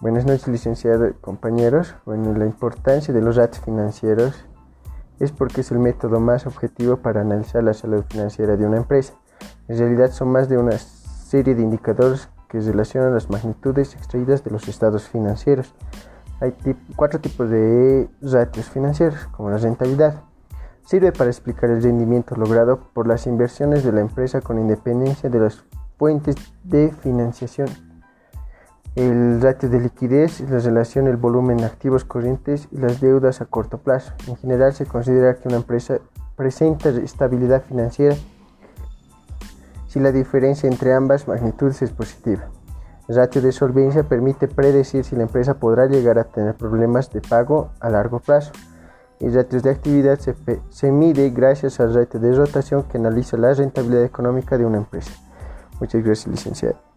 Buenas noches, licenciado compañeros. Bueno, la importancia de los datos financieros es porque es el método más objetivo para analizar la salud financiera de una empresa. En realidad son más de una serie de indicadores que relacionan las magnitudes extraídas de los estados financieros. Hay cuatro tipos de ratios financieros, como la rentabilidad. Sirve para explicar el rendimiento logrado por las inversiones de la empresa con independencia de las fuentes de financiación el ratio de liquidez, la relación el volumen activos corrientes y las deudas a corto plazo. En general se considera que una empresa presenta estabilidad financiera si la diferencia entre ambas magnitudes es positiva. El ratio de solvencia permite predecir si la empresa podrá llegar a tener problemas de pago a largo plazo. El ratio de actividad se, se mide gracias al ratio de rotación que analiza la rentabilidad económica de una empresa. Muchas gracias, licenciado.